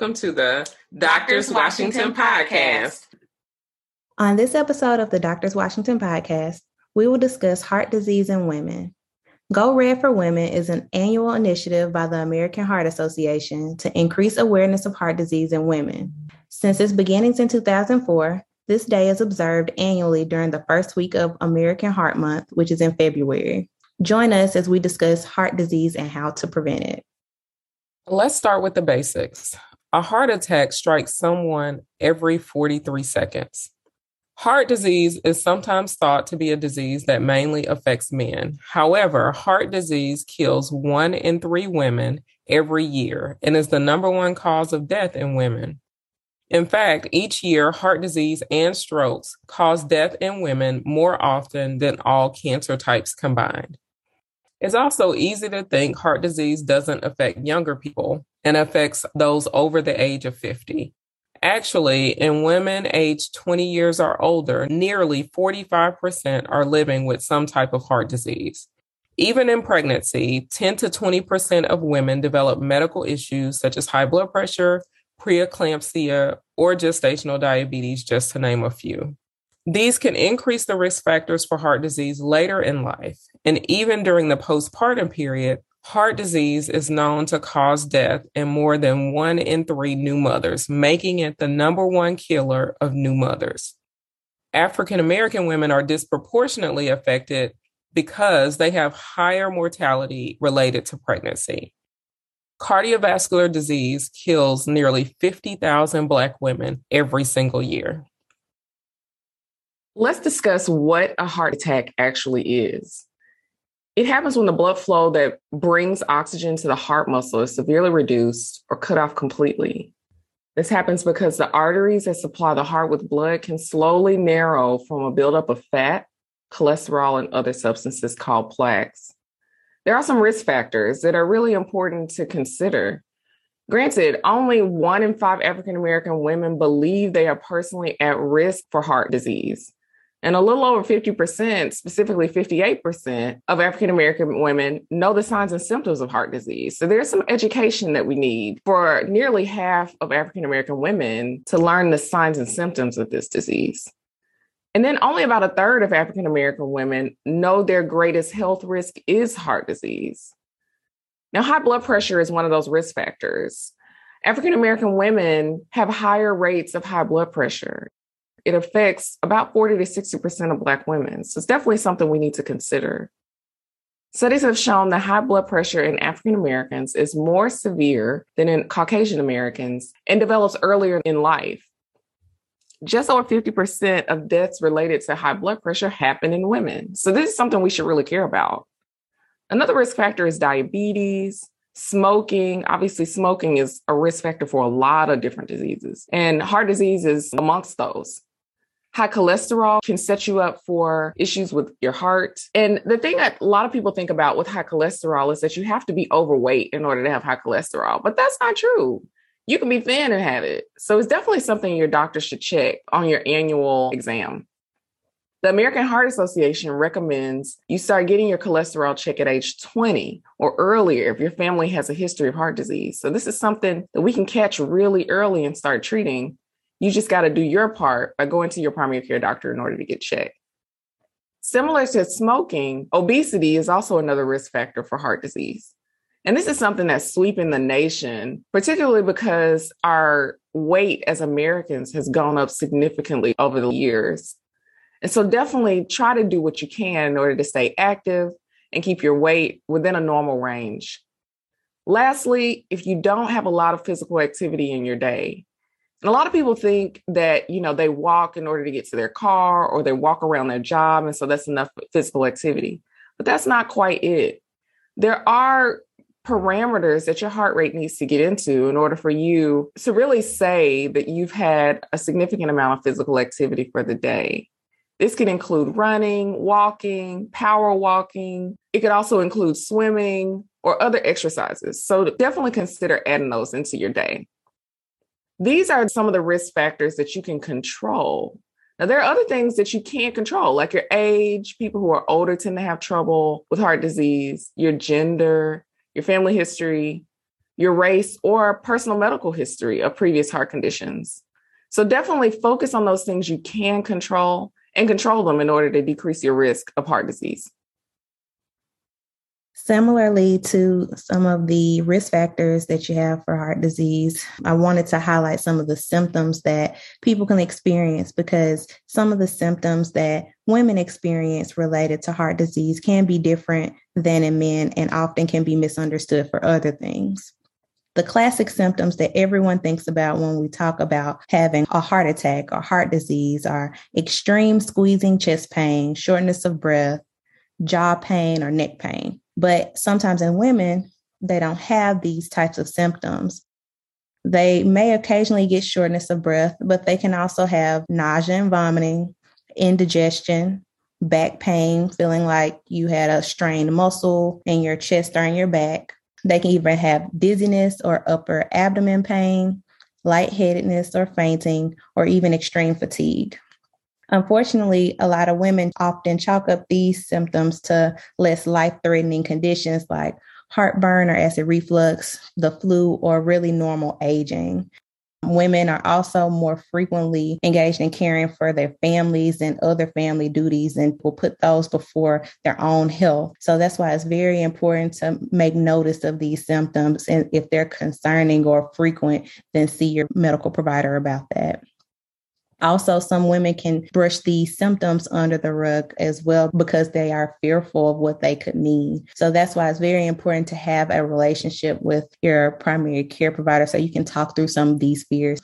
welcome to the Doctors Washington podcast. On this episode of the Doctors Washington podcast, we will discuss heart disease in women. Go Red for Women is an annual initiative by the American Heart Association to increase awareness of heart disease in women. Since its beginnings in 2004, this day is observed annually during the first week of American Heart Month, which is in February. Join us as we discuss heart disease and how to prevent it. Let's start with the basics. A heart attack strikes someone every 43 seconds. Heart disease is sometimes thought to be a disease that mainly affects men. However, heart disease kills one in three women every year and is the number one cause of death in women. In fact, each year, heart disease and strokes cause death in women more often than all cancer types combined. It's also easy to think heart disease doesn't affect younger people and affects those over the age of 50. Actually, in women aged 20 years or older, nearly 45% are living with some type of heart disease. Even in pregnancy, 10 to 20% of women develop medical issues such as high blood pressure, preeclampsia, or gestational diabetes, just to name a few. These can increase the risk factors for heart disease later in life. And even during the postpartum period, heart disease is known to cause death in more than one in three new mothers, making it the number one killer of new mothers. African American women are disproportionately affected because they have higher mortality related to pregnancy. Cardiovascular disease kills nearly 50,000 Black women every single year. Let's discuss what a heart attack actually is. It happens when the blood flow that brings oxygen to the heart muscle is severely reduced or cut off completely. This happens because the arteries that supply the heart with blood can slowly narrow from a buildup of fat, cholesterol, and other substances called plaques. There are some risk factors that are really important to consider. Granted, only one in five African American women believe they are personally at risk for heart disease. And a little over 50%, specifically 58% of African American women know the signs and symptoms of heart disease. So there's some education that we need for nearly half of African American women to learn the signs and symptoms of this disease. And then only about a third of African American women know their greatest health risk is heart disease. Now, high blood pressure is one of those risk factors. African American women have higher rates of high blood pressure it affects about 40 to 60% of Black women. So it's definitely something we need to consider. Studies have shown that high blood pressure in African Americans is more severe than in Caucasian Americans and develops earlier in life. Just over 50% of deaths related to high blood pressure happen in women. So this is something we should really care about. Another risk factor is diabetes, smoking. Obviously, smoking is a risk factor for a lot of different diseases, and heart disease is amongst those. High cholesterol can set you up for issues with your heart. And the thing that a lot of people think about with high cholesterol is that you have to be overweight in order to have high cholesterol, but that's not true. You can be thin and have it. So it's definitely something your doctor should check on your annual exam. The American Heart Association recommends you start getting your cholesterol check at age 20 or earlier if your family has a history of heart disease. So, this is something that we can catch really early and start treating you just got to do your part by going to your primary care doctor in order to get checked. Similar to smoking, obesity is also another risk factor for heart disease. And this is something that's sweeping the nation, particularly because our weight as Americans has gone up significantly over the years. And so definitely try to do what you can in order to stay active and keep your weight within a normal range. Lastly, if you don't have a lot of physical activity in your day, a lot of people think that, you know, they walk in order to get to their car or they walk around their job. And so that's enough physical activity. But that's not quite it. There are parameters that your heart rate needs to get into in order for you to really say that you've had a significant amount of physical activity for the day. This can include running, walking, power walking. It could also include swimming or other exercises. So definitely consider adding those into your day. These are some of the risk factors that you can control. Now, there are other things that you can't control, like your age. People who are older tend to have trouble with heart disease, your gender, your family history, your race, or personal medical history of previous heart conditions. So, definitely focus on those things you can control and control them in order to decrease your risk of heart disease. Similarly to some of the risk factors that you have for heart disease, I wanted to highlight some of the symptoms that people can experience because some of the symptoms that women experience related to heart disease can be different than in men and often can be misunderstood for other things. The classic symptoms that everyone thinks about when we talk about having a heart attack or heart disease are extreme squeezing chest pain, shortness of breath, jaw pain, or neck pain. But sometimes in women, they don't have these types of symptoms. They may occasionally get shortness of breath, but they can also have nausea and vomiting, indigestion, back pain, feeling like you had a strained muscle in your chest or in your back. They can even have dizziness or upper abdomen pain, lightheadedness or fainting, or even extreme fatigue. Unfortunately, a lot of women often chalk up these symptoms to less life threatening conditions like heartburn or acid reflux, the flu, or really normal aging. Women are also more frequently engaged in caring for their families and other family duties and will put those before their own health. So that's why it's very important to make notice of these symptoms. And if they're concerning or frequent, then see your medical provider about that. Also, some women can brush these symptoms under the rug as well because they are fearful of what they could mean. So that's why it's very important to have a relationship with your primary care provider so you can talk through some of these fears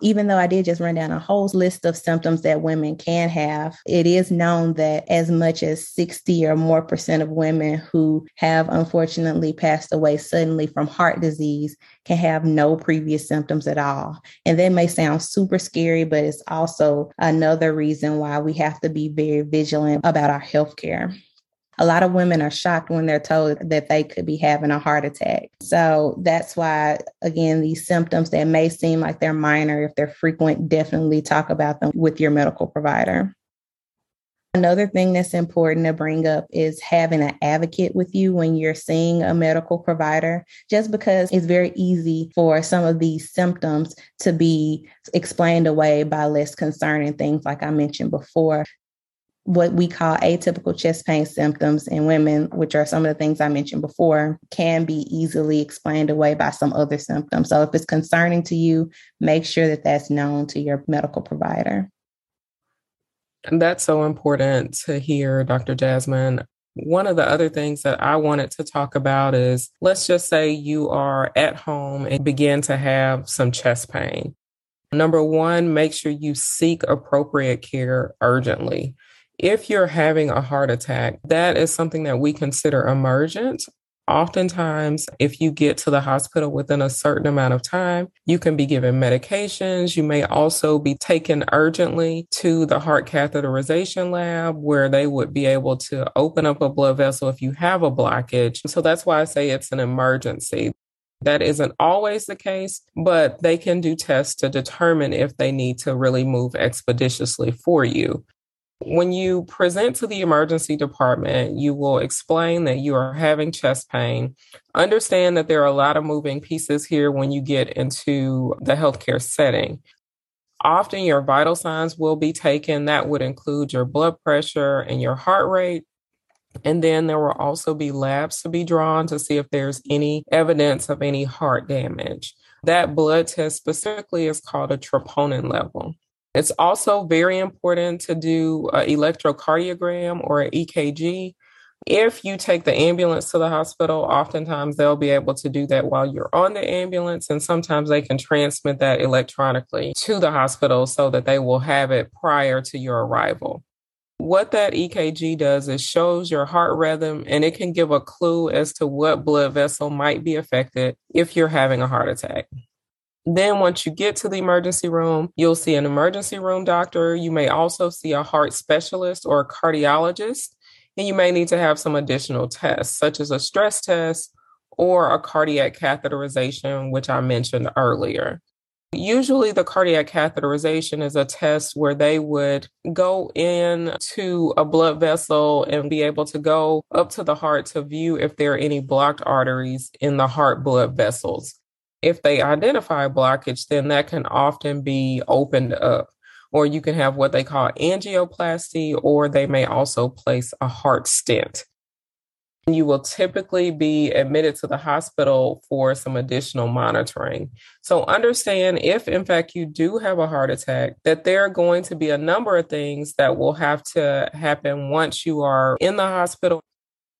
even though I did just run down a whole list of symptoms that women can have, it is known that as much as 60 or more percent of women who have unfortunately passed away suddenly from heart disease can have no previous symptoms at all. And that may sound super scary, but it's also another reason why we have to be very vigilant about our health care a lot of women are shocked when they're told that they could be having a heart attack. So that's why, again, these symptoms that may seem like they're minor, if they're frequent, definitely talk about them with your medical provider. Another thing that's important to bring up is having an advocate with you when you're seeing a medical provider, just because it's very easy for some of these symptoms to be explained away by less concerning things, like I mentioned before what we call atypical chest pain symptoms in women, which are some of the things I mentioned before, can be easily explained away by some other symptoms. So if it's concerning to you, make sure that that's known to your medical provider. And that's so important to hear, Dr. Jasmine. One of the other things that I wanted to talk about is let's just say you are at home and begin to have some chest pain. Number one, make sure you seek appropriate care urgently if you're having a heart attack, that is something that we consider emergent. Oftentimes, if you get to the hospital within a certain amount of time, you can be given medications. You may also be taken urgently to the heart catheterization lab where they would be able to open up a blood vessel if you have a blockage. So that's why I say it's an emergency. That isn't always the case, but they can do tests to determine if they need to really move expeditiously for you. When you present to the emergency department, you will explain that you are having chest pain. Understand that there are a lot of moving pieces here when you get into the healthcare setting. Often your vital signs will be taken. That would include your blood pressure and your heart rate. And then there will also be labs to be drawn to see if there's any evidence of any heart damage. That blood test specifically is called a troponin level. It's also very important to do an electrocardiogram or an EKG. If you take the ambulance to the hospital, oftentimes they'll be able to do that while you're on the ambulance, and sometimes they can transmit that electronically to the hospital so that they will have it prior to your arrival. What that EKG does is shows your heart rhythm and it can give a clue as to what blood vessel might be affected if you're having a heart attack. Then, once you get to the emergency room, you'll see an emergency room doctor. You may also see a heart specialist or a cardiologist, and you may need to have some additional tests, such as a stress test or a cardiac catheterization, which I mentioned earlier. Usually, the cardiac catheterization is a test where they would go in to a blood vessel and be able to go up to the heart to view if there are any blocked arteries in the heart blood vessels. If they identify blockage, then that can often be opened up, or you can have what they call angioplasty, or they may also place a heart stent. You will typically be admitted to the hospital for some additional monitoring. So, understand if, in fact, you do have a heart attack, that there are going to be a number of things that will have to happen once you are in the hospital.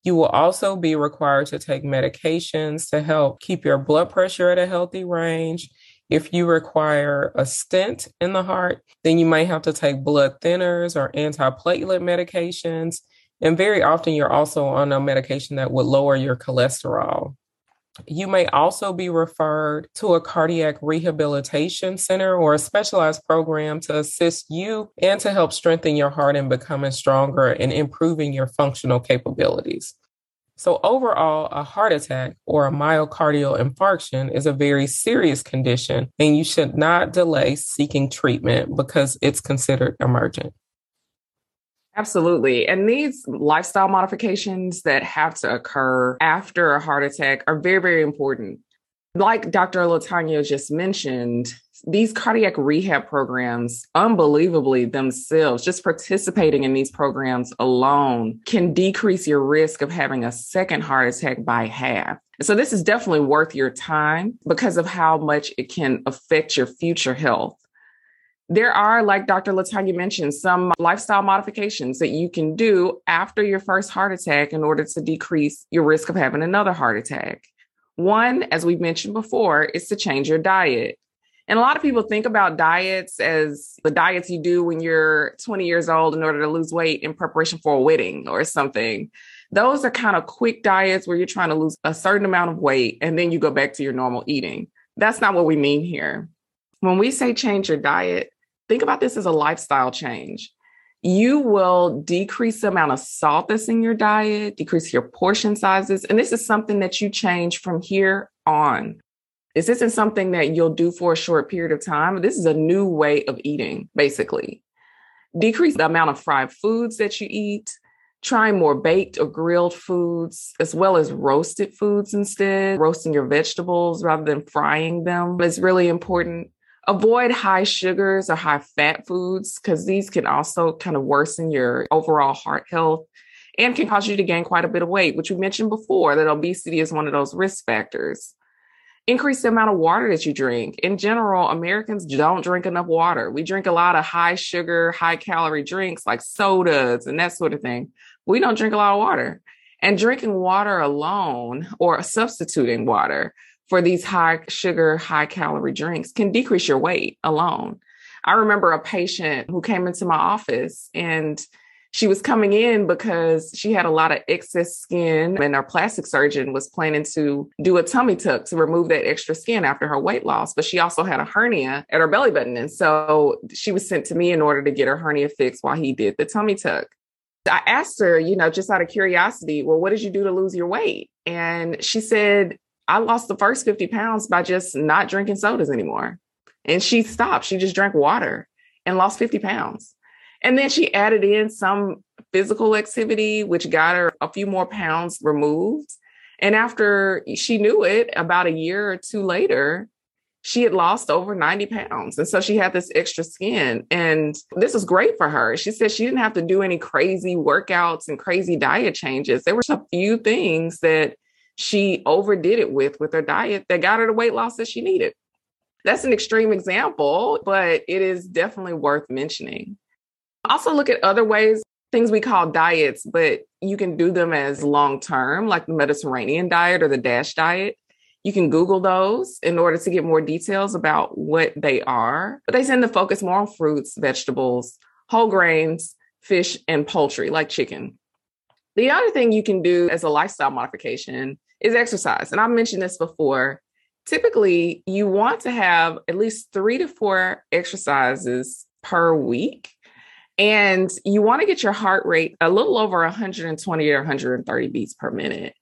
You will also be required to take medications to help keep your blood pressure at a healthy range. If you require a stent in the heart, then you might have to take blood thinners or antiplatelet medications. And very often, you're also on a medication that would lower your cholesterol. You may also be referred to a cardiac rehabilitation center or a specialized program to assist you and to help strengthen your heart and becoming stronger and improving your functional capabilities. So, overall, a heart attack or a myocardial infarction is a very serious condition, and you should not delay seeking treatment because it's considered emergent. Absolutely. And these lifestyle modifications that have to occur after a heart attack are very, very important. Like Dr. Latanya just mentioned, these cardiac rehab programs, unbelievably themselves, just participating in these programs alone can decrease your risk of having a second heart attack by half. So, this is definitely worth your time because of how much it can affect your future health there are, like Dr. Latanya mentioned, some lifestyle modifications that you can do after your first heart attack in order to decrease your risk of having another heart attack. One, as we've mentioned before, is to change your diet. And a lot of people think about diets as the diets you do when you're 20 years old in order to lose weight in preparation for a wedding or something. Those are kind of quick diets where you're trying to lose a certain amount of weight and then you go back to your normal eating. That's not what we mean here. When we say change your diet, think about this as a lifestyle change. You will decrease the amount of salt that's in your diet, decrease your portion sizes. And this is something that you change from here on. This isn't something that you'll do for a short period of time. This is a new way of eating, basically. Decrease the amount of fried foods that you eat. Try more baked or grilled foods, as well as roasted foods instead. Roasting your vegetables rather than frying them is really important avoid high sugars or high fat foods because these can also kind of worsen your overall heart health and can cause you to gain quite a bit of weight, which we mentioned before that obesity is one of those risk factors. Increase the amount of water that you drink. In general, Americans don't drink enough water. We drink a lot of high sugar, high calorie drinks like sodas and that sort of thing. We don't drink a lot of water. And drinking water alone or substituting water for these high sugar, high calorie drinks can decrease your weight alone. I remember a patient who came into my office and she was coming in because she had a lot of excess skin and our plastic surgeon was planning to do a tummy tuck to remove that extra skin after her weight loss but she also had a hernia at her belly button and so she was sent to me in order to get her hernia fixed while he did the tummy tuck I asked her, you know, just out of curiosity, well, what did you do to lose your weight? And she said, I lost the first 50 pounds by just not drinking sodas anymore. And she stopped. She just drank water and lost 50 pounds. And then she added in some physical activity, which got her a few more pounds removed. And after she knew it, about a year or two later, she had lost over 90 pounds. And so she had this extra skin. And this was great for her. She said she didn't have to do any crazy workouts and crazy diet changes. There were a few things that she overdid it with with her diet that got her the weight loss that she needed. That's an extreme example, but it is definitely worth mentioning. Also, look at other ways, things we call diets, but you can do them as long term, like the Mediterranean diet or the DASH diet. You can Google those in order to get more details about what they are. But they tend to focus more on fruits, vegetables, whole grains, fish, and poultry, like chicken. The other thing you can do as a lifestyle modification is exercise. And I've mentioned this before. Typically, you want to have at least three to four exercises per week. And you want to get your heart rate a little over 120 or 130 beats per minute.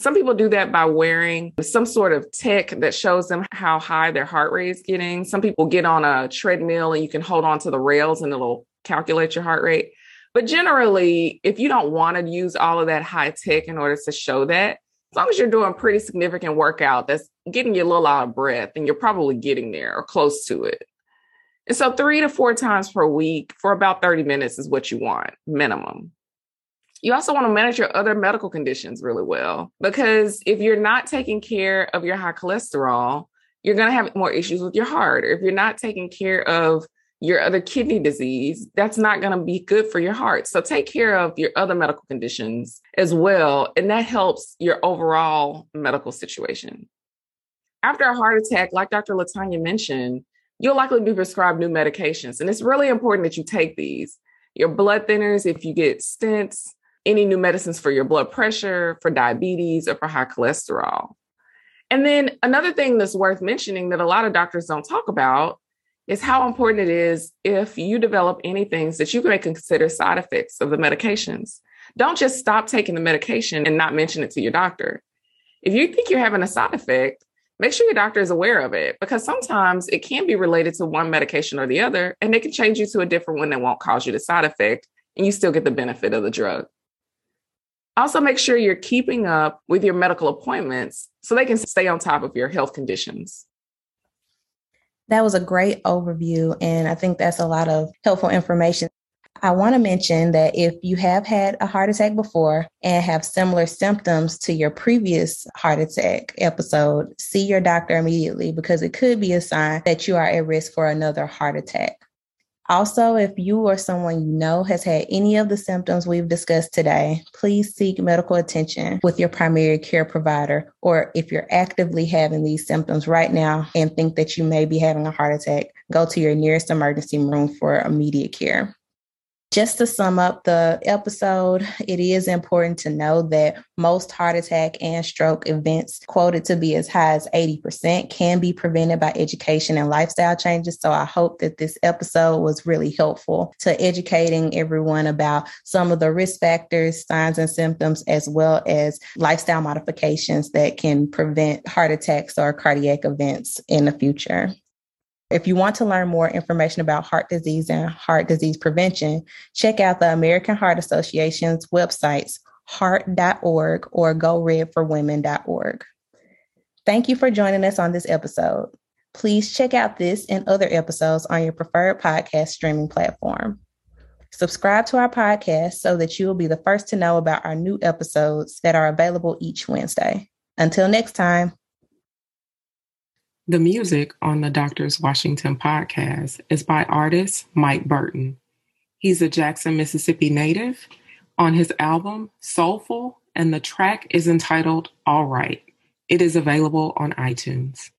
Some people do that by wearing some sort of tech that shows them how high their heart rate is getting. Some people get on a treadmill and you can hold on to the rails and it'll calculate your heart rate. But generally, if you don't want to use all of that high tech in order to show that, as long as you're doing pretty significant workout that's getting you a little out of breath, and you're probably getting there or close to it. And so, three to four times per week for about 30 minutes is what you want, minimum. You also want to manage your other medical conditions really well because if you're not taking care of your high cholesterol, you're going to have more issues with your heart. Or if you're not taking care of your other kidney disease, that's not going to be good for your heart. So take care of your other medical conditions as well. And that helps your overall medical situation. After a heart attack, like Dr. Latanya mentioned, you'll likely be prescribed new medications. And it's really important that you take these. Your blood thinners, if you get stents, any new medicines for your blood pressure, for diabetes, or for high cholesterol. And then another thing that's worth mentioning that a lot of doctors don't talk about is how important it is if you develop any things that you may consider side effects of the medications. Don't just stop taking the medication and not mention it to your doctor. If you think you're having a side effect, make sure your doctor is aware of it because sometimes it can be related to one medication or the other, and they can change you to a different one that won't cause you the side effect, and you still get the benefit of the drug. Also, make sure you're keeping up with your medical appointments so they can stay on top of your health conditions. That was a great overview. And I think that's a lot of helpful information. I want to mention that if you have had a heart attack before and have similar symptoms to your previous heart attack episode, see your doctor immediately because it could be a sign that you are at risk for another heart attack. Also, if you or someone you know has had any of the symptoms we've discussed today, please seek medical attention with your primary care provider. Or if you're actively having these symptoms right now and think that you may be having a heart attack, go to your nearest emergency room for immediate care. Just to sum up the episode, it is important to know that most heart attack and stroke events, quoted to be as high as 80%, can be prevented by education and lifestyle changes. So I hope that this episode was really helpful to educating everyone about some of the risk factors, signs, and symptoms, as well as lifestyle modifications that can prevent heart attacks or cardiac events in the future. If you want to learn more information about heart disease and heart disease prevention, check out the American Heart Association's websites, heart.org or goredforwomen.org. Thank you for joining us on this episode. Please check out this and other episodes on your preferred podcast streaming platform. Subscribe to our podcast so that you will be the first to know about our new episodes that are available each Wednesday. Until next time. The music on the Doctors Washington podcast is by artist Mike Burton. He's a Jackson, Mississippi native on his album Soulful, and the track is entitled Alright. It is available on iTunes.